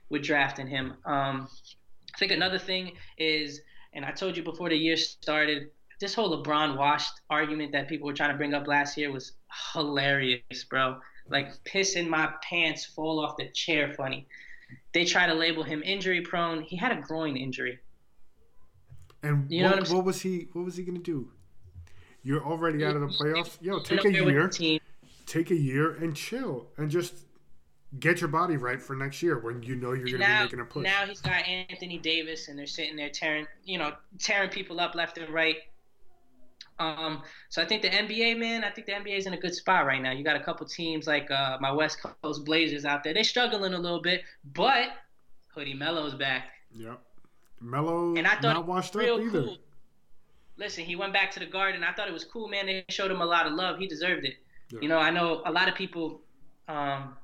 with drafting him. Um, I think another thing is, and I told you before the year started, this whole LeBron washed argument that people were trying to bring up last year was hilarious, bro. Like pissing my pants, fall off the chair, funny. They try to label him injury prone. He had a groin injury. And You know what, what was he? What was he gonna do? You're already out of the playoffs. Yo, take a year, take a year, and chill, and just get your body right for next year when you know you're gonna be making a push. now he's got Anthony Davis, and they're sitting there tearing, you know, tearing people up left and right. Um, so I think the NBA, man, I think the NBA is in a good spot right now. You got a couple teams like uh, my West Coast Blazers out there. They're struggling a little bit, but Hoodie Melo's back, Yep. Melo and I thought not it was up real either. cool. Listen, he went back to the Garden. I thought it was cool, man. They showed him a lot of love. He deserved it. Yeah. You know, I know a lot of people um,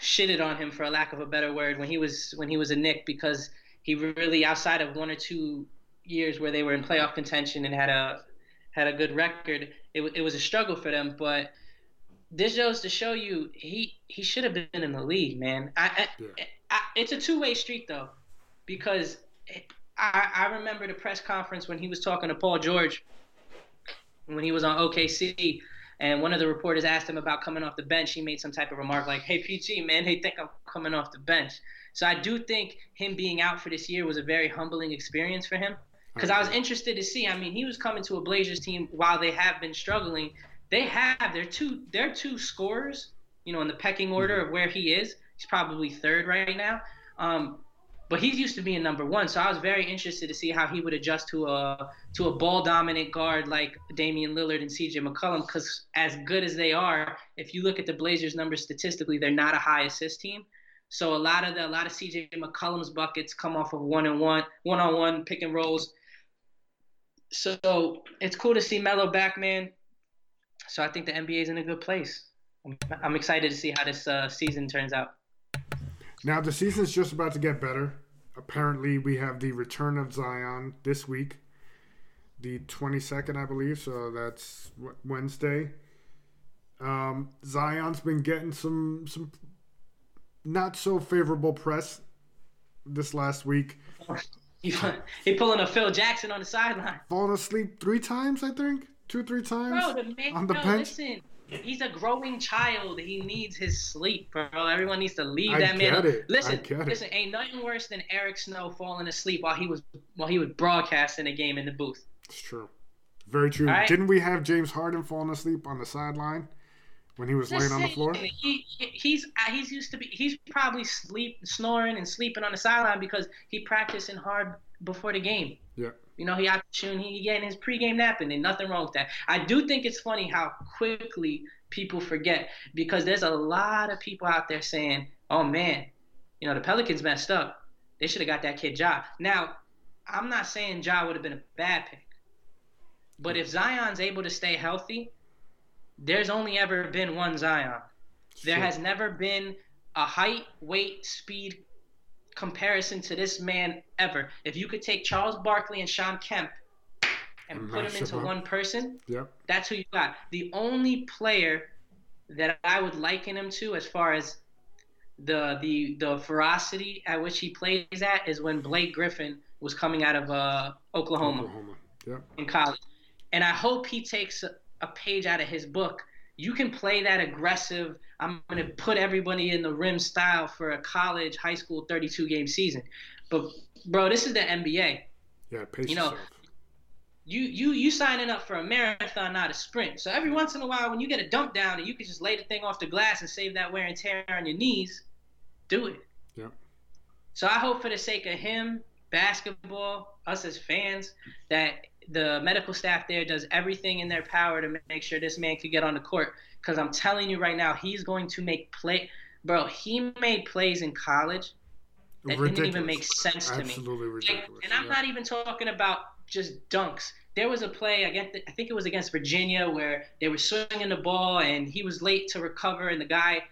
shitted on him for a lack of a better word when he was when he was a Knick because he really outside of one or two years where they were in playoff contention and had a had a good record, it, it was a struggle for them. But this goes to show you he he should have been in the league, man. I, I, Yeah. I it's a two way street though, because I I remember the press conference when he was talking to Paul George when he was on OKC. And one of the reporters asked him about coming off the bench. He made some type of remark like, "Hey PG, man, they think I'm coming off the bench." So I do think him being out for this year was a very humbling experience for him. Because I was interested to see. I mean, he was coming to a Blazers team while they have been struggling. They have their two their two scorers, you know, in the pecking order of where he is. He's probably third right now. Um, but he's used to being number one, so I was very interested to see how he would adjust to a to a ball dominant guard like Damian Lillard and CJ McCollum. Because as good as they are, if you look at the Blazers' numbers statistically, they're not a high assist team. So a lot of the a lot of CJ McCollum's buckets come off of one and one, one on one pick and rolls. So it's cool to see Melo back, man. So I think the NBA is in a good place. I'm, excited to see how this uh, season turns out. Now the season's just about to get better. Apparently, we have the return of Zion this week, the 22nd, I believe. So that's Wednesday. Um, Zion's been getting some some not so favorable press this last week. *laughs* He, pulling a Phil Jackson on the sideline. Falling asleep three times, I think. Two, three times. Bro, the man, on the bro, bench. listen. He's a growing child. He needs his sleep, bro. Everyone needs to leave I that man. it. Listen, get it. listen. Ain't nothing worse than Eric Snow falling asleep while he was while he was broadcasting a game in the booth. It's true. Very true. Right. Didn't we have James Harden falling asleep on the sideline when he was laying on the floor? He, he- he's uh, he's used to be he's probably sleep snoring and sleeping on the sideline because he practicing hard before the game. Yeah. You know, he out shooting, he getting his pregame napping, and nothing wrong with that. I do think it's funny how quickly people forget because there's a lot of people out there saying, "Oh man, you know the Pelicans messed up. They should have got that kid Ja." Now, I'm not saying Ja would have been a bad pick, but if Zion's able to stay healthy, there's only ever been one Zion. There Sure. has never been a height, weight, speed comparison to this man ever. If you could take Charles Barkley and Shawn Kemp and And put them into up. one person, Yep. that's who you got. The only player that I would liken him to as far as the the the ferocity at which he plays at is when Blake Griffin was coming out of uh, Oklahoma Oklahoma. Yep. in college. And I hope he takes a, a page out of his book. You can play that aggressive, I'm going to put everybody in the rim style for a college, high school 32 game season. But, bro, this is the NBA. Yeah. Pace You know, yourself. You, you, you signing up for a marathon, not a sprint. So every once in a while, when you get a dump down and you can just lay the thing off the glass and save that wear and tear on your knees, do it. Yep. So I hope for the sake of him, basketball, us as fans, that the medical staff there does everything in their power to make sure this man could get on the court. Because I'm telling you right now, he's going to make play. Bro, he made plays in college that didn't even make sense to me. Absolutely Like, ridiculous. and I'm yeah. not even talking about just dunks. There was a play against, I think it was against Virginia, where they were swinging the ball and he was late to recover, and the guy,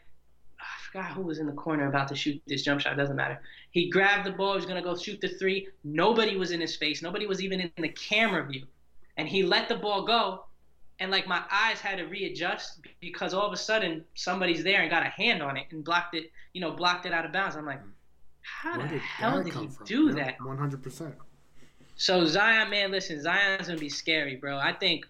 I forgot who was in the corner about to shoot this jump shot. Doesn't matter. He grabbed the ball. He was gonna go shoot the three. Nobody was in his face. Nobody was even in the camera view, and he let the ball go. And like my eyes had to readjust because all of a sudden somebody's there and got a hand on it and blocked it, you know, blocked it out of bounds. I'm like, how Where the did hell did he from? do Yeah, that? 100%. So Zion, man, listen, Zion's gonna be scary, bro. I think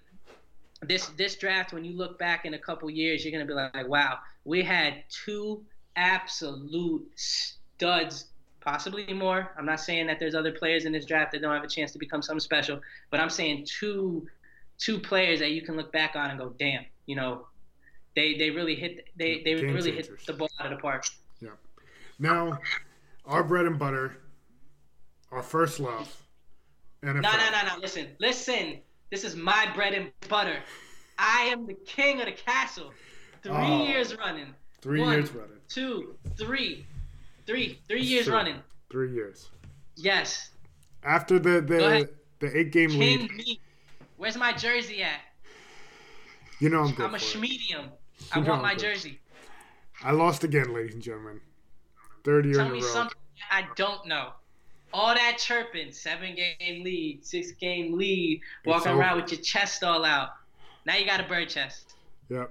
this this draft, when you look back in a couple years, you're gonna be like, wow, we had two absolute studs, possibly more. I'm not saying that there's other players in this draft that don't have a chance to become something special, but I'm saying two two players that you can look back on and go, damn, you know, they they really hit they they Game really changers. hit the ball out of the park. Yeah. Now, our bread and butter, our first love. NFL. No, no, no, no. Listen, listen. This is my bread and butter. I am the king of the castle. Three Oh. years running. Three One. years running. Two, three, three, three years running. Three years. Yes. After the the, the eight game King lead, me. Where's my jersey at? you know I'm good I'm a schmedium. *laughs* I want I'm my good. jersey. I lost again, ladies and gentlemen. Third year Tell in a me row. something I don't know. All that chirping, seven game lead, six game lead, walking around with your chest all out. Now you got a bird chest. Yep.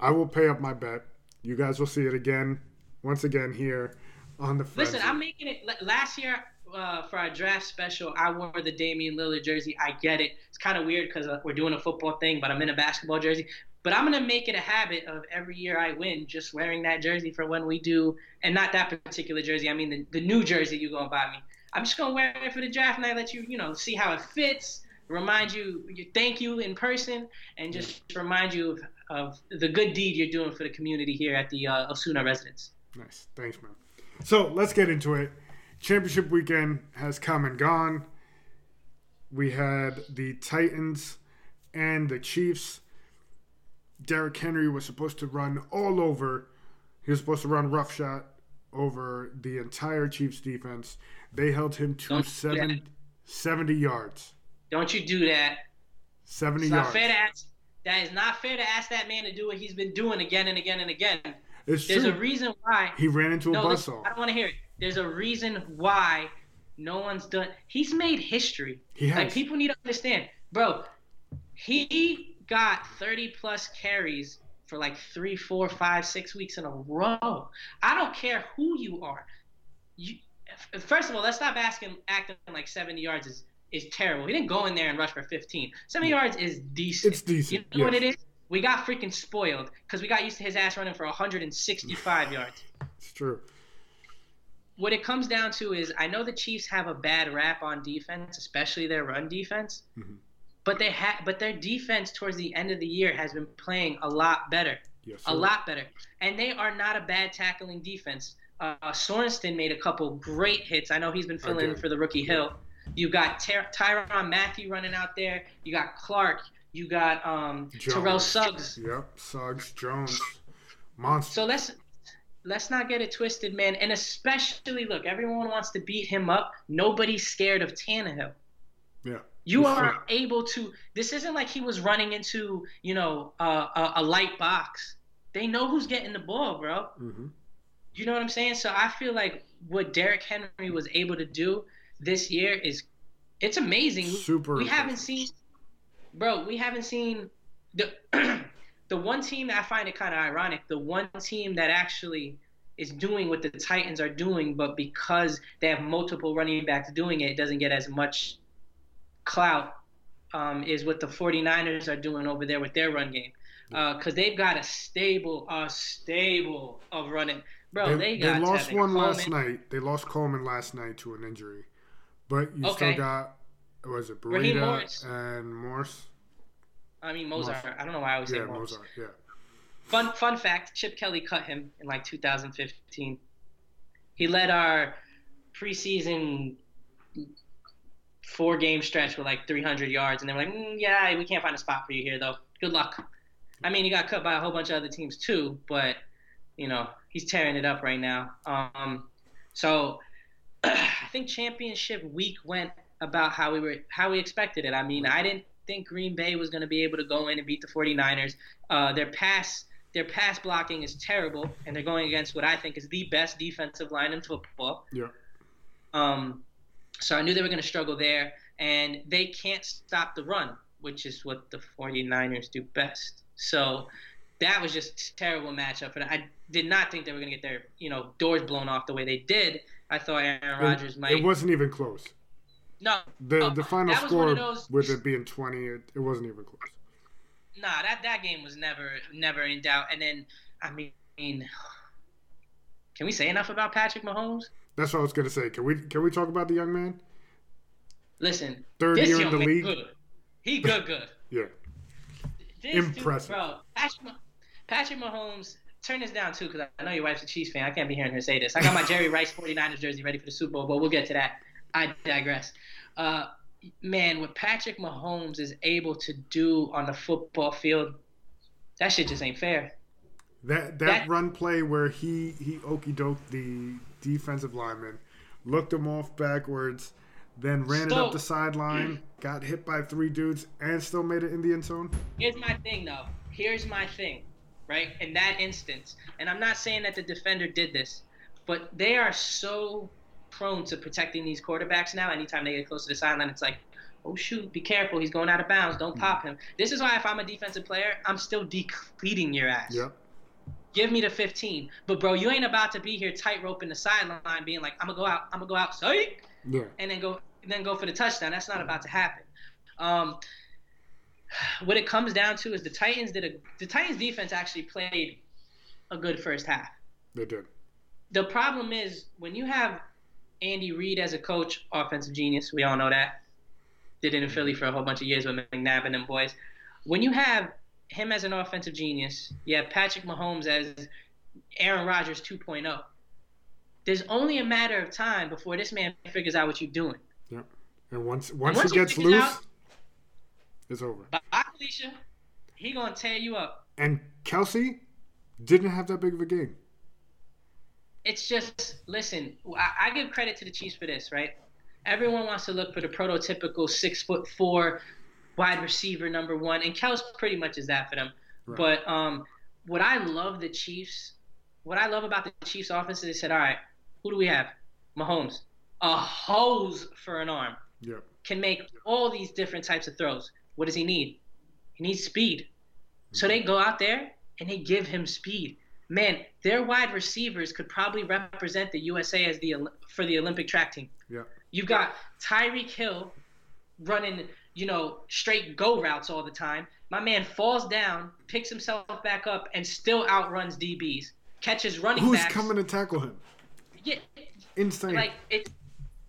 I will pay up my bet. You guys will see it again, once again here on the. Listen, I'm making it. Last year uh, for our draft special, I wore the Damian Lillard jersey. I get it. It's kind of weird because uh, we're doing a football thing, but I'm in a basketball jersey. But I'm gonna make it a habit of every year I win, just wearing that jersey for when we do, and not that particular jersey. I mean the, the new jersey you're gonna buy me. I'm just gonna wear it for the draft, and I let you, you know, see how it fits. Remind you, you thank you in person, and just remind you of, of the good deed you're doing for the community here at the uh, Osuna residence. Nice. Thanks, man. So let's get into it. Championship weekend has come and gone. We had the Titans and the Chiefs. Derrick Henry was supposed to run all over. He was supposed to run roughshod over the entire Chiefs defense. They held him to seven, 70 yards. Don't you do that. 70 It's yards. not fair to ask. That is not fair to ask that man to do what he's been doing again and again and again. It's There's true. a reason why. he ran into a No, listen. I don't want to hear it. There's a reason why no one's done. He's made history. He has. Like people need to understand, bro. He got 30 plus carries for like three, four, five, six weeks in a row. I don't care who you are. You first of all, let's stop asking acting like 70 yards is is terrible. He didn't go in there and rush for 15. 70 yards is decent. It's decent. You know yes. what it is? We got freaking spoiled because we got used to his ass running for 165 *sighs* yards. It's true. What it comes down to is I know the Chiefs have a bad rap on defense, especially their run defense. Mhm. But they ha- but their defense towards the end of the year has been playing a lot better. Yes, a lot better. And they are not a bad tackling defense. Uh, Sorensen made a couple great hits. I know he's been filling in for the rookie Hill. You got Ty- Tyrann Mathieu running out there. You got Clark. You got um, Terrell Suggs. Yep, Suggs, Jones, monster. So let's let's not get it twisted, man. And especially, look, everyone wants to beat him up. Nobody's scared of Tannehill. yeah, You are able to. This isn't like he was running into, you know, uh, a, a light box. They know who's getting the ball, bro. hmm You know what I'm saying? So I feel like what Derrick Henry was able to do this year is it's amazing. super. we haven't seen bro, we haven't seen the *clears throat* the one team that I find it kind of ironic, the one team that actually is doing what the Titans are doing, but because they have multiple running backs doing it, it doesn't get as much clout um, is what the 49ers are doing over there with their run game. Because they've got a stable, a stable of running. Bro, they, they, got they lost Tevin one last night. They lost Coleman last night to an injury, but you Okay. still got was it Raheem Breida Morris. and Morse? I mean, Mozart. Mozart. I don't know why I always say Yeah, Mozart. Yeah, Fun fun fact: Chip Kelly cut him in like 2015. He led our preseason four game stretch with like 300 yards, and they were like, mm, "Yeah, we can't find a spot for you here, though. Good luck." I mean, he got cut by a whole bunch of other teams too, but you know he's tearing it up right now. Um, so *clears throat* I think championship week went about how we were how we expected it. I mean, I didn't think Green Bay was going to be able to go in and beat the 49ers. Uh, their pass their pass blocking is terrible, and they're going against what I think is the best defensive line in football. yeah. Um, so I knew they were going to struggle there, and they can't stop the run, which is what the 49ers do best. So that was just a terrible matchup, and I did not think they were going to get their you know doors blown off the way they did. I thought Aaron Rodgers It, might. it wasn't even close. No, The Oh, the final that was one score those- with it being twenty, it, it wasn't even close. nah, that that game was never never in doubt. And then I mean, can we say enough about Patrick Mahomes? That's what I was gonna say. Can we can we talk about the young man? Listen, Third year in the man league. good. He good, good. *laughs* Yeah, This Impressive. Dude, bro. Patrick, Mah- Patrick Mahomes, turn this down too, because I know your wife's a Chiefs fan. I can't be hearing her say this. I got my Jerry Rice 49ers jersey ready for the Super Bowl, but we'll get to that. I digress. Uh, man, what Patrick Mahomes is able to do on the football field, that shit just ain't fair. that that, That- run play where he he okey doked the defensive lineman, looked him off backwards, then ran it up the sideline, got hit by three dudes, and still made it in the end zone. Here's my thing, though. Here's my thing, right? In that instance, and I'm not saying that the defender did this, but they are so prone to protecting these quarterbacks now. Anytime they get close to the sideline, it's like, oh shoot, be careful, he's going out of bounds, don't pop him. This is why if I'm a defensive player, I'm still decleating your ass. Yep. Give me the 15. But bro, you ain't about to be here tight roping the sideline, being like, I'm gonna go out, I'm gonna go out, psych, Yeah. and then go then go for the touchdown. That's not about to happen. Um, what it comes down to is the Titans did a the Titans defense actually played a good first half. They did. The problem is when you have Andy Reid as a coach, offensive genius, we all know that. Did it in Philly for a whole bunch of years with McNabb and them boys. When you have him as an offensive genius, you have Patrick Mahomes as Aaron Rodgers 2.0. There's only a matter of time before this man figures out what you're doing. Yep. And once once, once he gets loose, out- it's over. But Alicia, he gonna tear you up. And Kelce didn't have that big of a game. It's just listen. I, I give credit to the Chiefs for this, right? Everyone wants to look for the prototypical six foot four wide receiver number one, and Kels pretty much is that for them. Right. But um, what I love the Chiefs, what I love about the Chiefs offense is they said, all right, who do we have? Mahomes, a hose for an arm, Yep. can make all these different types of throws. What does he need? He needs speed. So they go out there and they give him speed. Man, their wide receivers could probably represent the USA as the for the Olympic track team. Yeah. You've got Tyreek Hill running, you know, straight go routes all the time. My man falls down, picks himself back up, and still outruns DBs. Catches running Who's backs. coming to tackle him? Yeah, Insane. like it.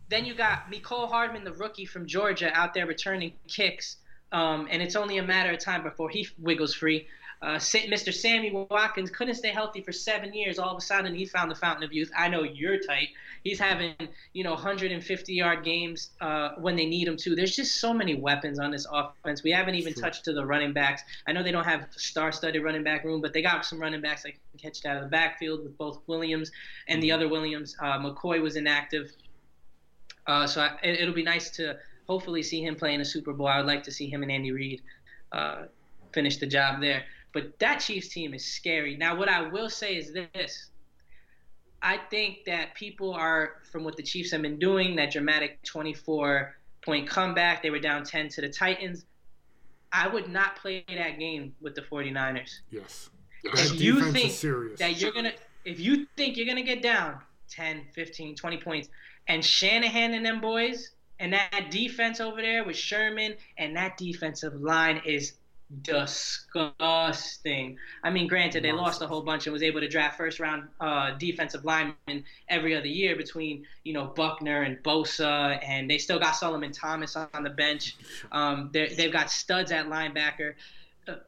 Then you got Mecole Hardman, the rookie from Georgia, out there returning kicks, um, and it's only a matter of time before he wiggles free. Uh, Mr. Sammy Watkins couldn't stay healthy for seven years. All of a sudden, he found the fountain of youth. I know you're tight. He's having, you know, 150 yard games uh, when they need him to. There's just so many weapons on this offense. We haven't even Sure. touched to the running backs. I know they don't have star-studded running back room, but they got some running backs that can catch it out of the backfield with both Williams and the other Williams. Uh, McCoy was inactive, uh, so I, it, it'll be nice to hopefully see him play in a Super Bowl. I would like to see him and Andy Reid uh, finish the job there. But that Chiefs team is scary. Now, what I will say is this. I think that people are, from what the Chiefs have been doing, that dramatic 24 point comeback, they were down 10 to the Titans. I would not play that game with the 49ers. yes. If you think. That you're going to, if you think you're going to get down 10, 15, 20 points, and Shanahan and them boys, and that defense over there with Sherman, and that defensive line is disgusting. I mean, granted, they lost a whole bunch and was able to draft first round uh, defensive linemen every other year between you know Buckner and Bosa, and they still got Solomon Thomas on the bench. Um, they've got studs at linebacker.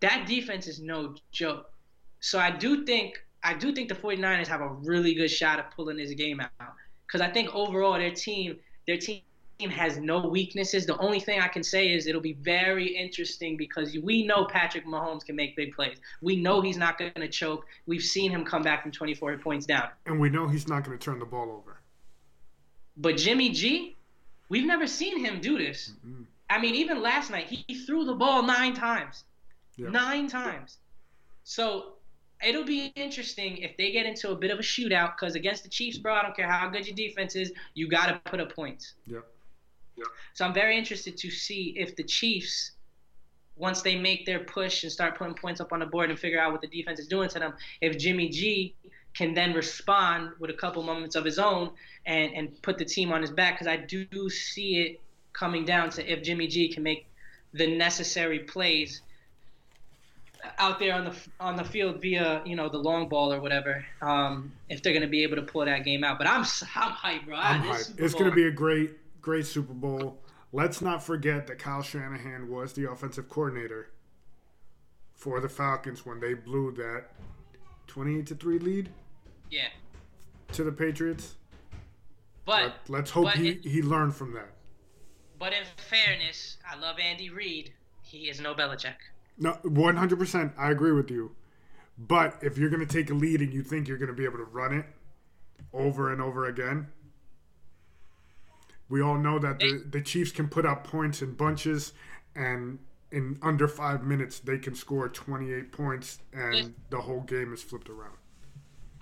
That defense is no joke. So I do think I do think the 49ers have a really good shot at pulling this game out because I think overall their team their team has no weaknesses. The only thing I can say is it'll be very interesting because we know Patrick Mahomes can make big plays. We know he's not going to choke. We've seen him come back from 24 points down. and we know he's not going to turn the ball over. But Jimmy G, we've never seen him do this. Mhm. I mean, even last night, he threw the ball nine times. Yeah. Nine times. So it'll be interesting if they get into a bit of a shootout because against the Chiefs, bro, I don't care how good your defense is, you got to put up points. Yep. So I'm very interested to see if the Chiefs, once they make their push and start putting points up on the board and figure out what the defense is doing to them, if Jimmy G can then respond with a couple moments of his own and, and put the team on his back because I do see it coming down to if Jimmy G can make the necessary plays out there on the on the field via you know the long ball or whatever. Um, if they're gonna be able to pull that game out, but I'm I'm hyped, bro. I'm hyped. It's going to be a great, great Super Bowl. Let's not forget that Kyle Shanahan was the offensive coordinator for the Falcons when they blew that 28 to 3 lead yeah. to the Patriots. But Let, us hope but he, it- he learned from that. but in fairness, I love Andy Reid. He is no Belichick. No, 100%. I agree with you. But if you're going to take a lead and you think you're going to be able to run it over and over again, we all know that the, the Chiefs can put up points in bunches, and in under five minutes, they can score 28 points, and the whole game is flipped around.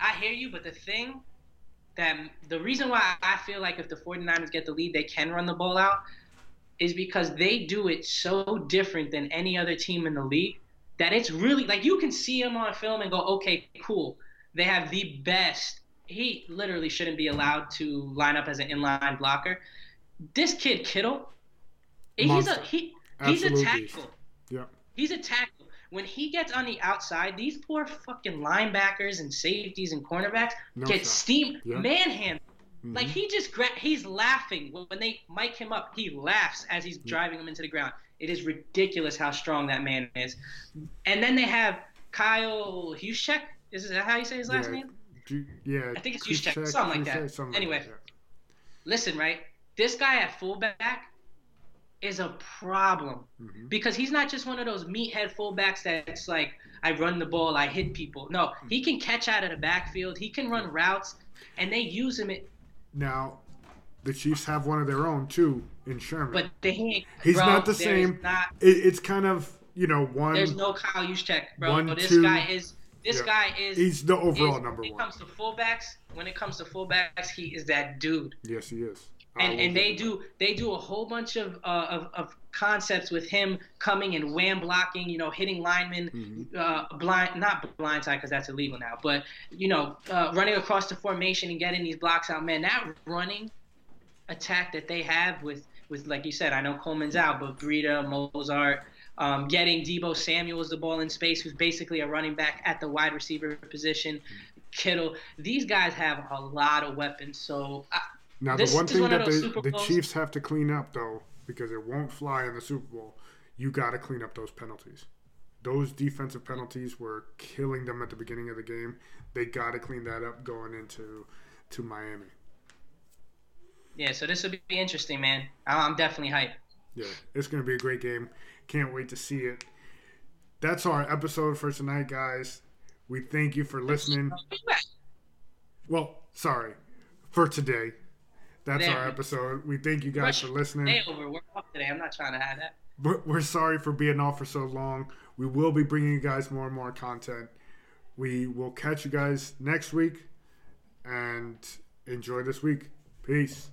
I hear you, but the thing that the reason why I feel like if the 49ers get the lead, they can run the ball out is because they do it so different than any other team in the league that it's really like you can see them on film and go, okay, cool. They have the best. He literally shouldn't be allowed to line up as an inline blocker. This kid Kittle, he's a he he's a tackle. Yeah. He's a tackle. When he gets on the outside, these poor fucking linebackers and safeties and cornerbacks No get shot. steamed, Yeah. manhandled. Mhm. Like he just gra- he's laughing when they mic him up. He laughs as he's driving him into the ground. It is ridiculous how strong that man is. And then they have Kyle Huschek. Is that how you say his last Yeah. name? Ju- yeah, I think it's Juszczyk, Juszczyk, something like that. something Anyway. like that. Listen, right? This guy at fullback is a problem Mhm. because he's not just one of those meathead fullbacks that's like I run the ball, I hit people. No, he can catch out of the backfield. He can run routes, and they use him. At, Now, the Chiefs have one of their own too in Sherman. but they ain't. He's bro, not the same. Not, it, it's kind of you know one. there's no Kyle Juszczyk, bro. One, this two- guy is. This yeah. guy is. He's the overall is- number when it comes to fullbacks, when it comes to fullbacks, he is that dude. Yes, he is. and and they do they do a whole bunch of uh, of, of concepts with him coming and wham blocking, you know, hitting linemen mm-hmm. uh, blind, not blindside because that's illegal now, but you know, uh, running across the formation and getting these blocks out. Man, that running attack that they have with with like you said, I know Coleman's out, but Breida, Mostert, um, getting Deebo Samuel's the ball in space, who's basically a running back at the wide receiver position. Kittle, these guys have a lot of weapons. So I, now this, the one thing one that the, the Chiefs have to clean up though, because it won't fly in the Super Bowl, you got to clean up those penalties. Those defensive penalties were killing them at the beginning of the game. They got to clean that up going into to Miami. Yeah, so this will be interesting, man. I'm definitely hyped. Yeah, it's going to be a great game. Can't wait to see it. That's our episode for tonight, guys. We thank you for listening. Well, sorry, for today. That's our episode. We thank you guys for listening. Day over. We're off today. I'm not trying to have that. But we're sorry for being off for so long. We will be bringing you guys more and more content. We will catch you guys next week and enjoy this week. Peace.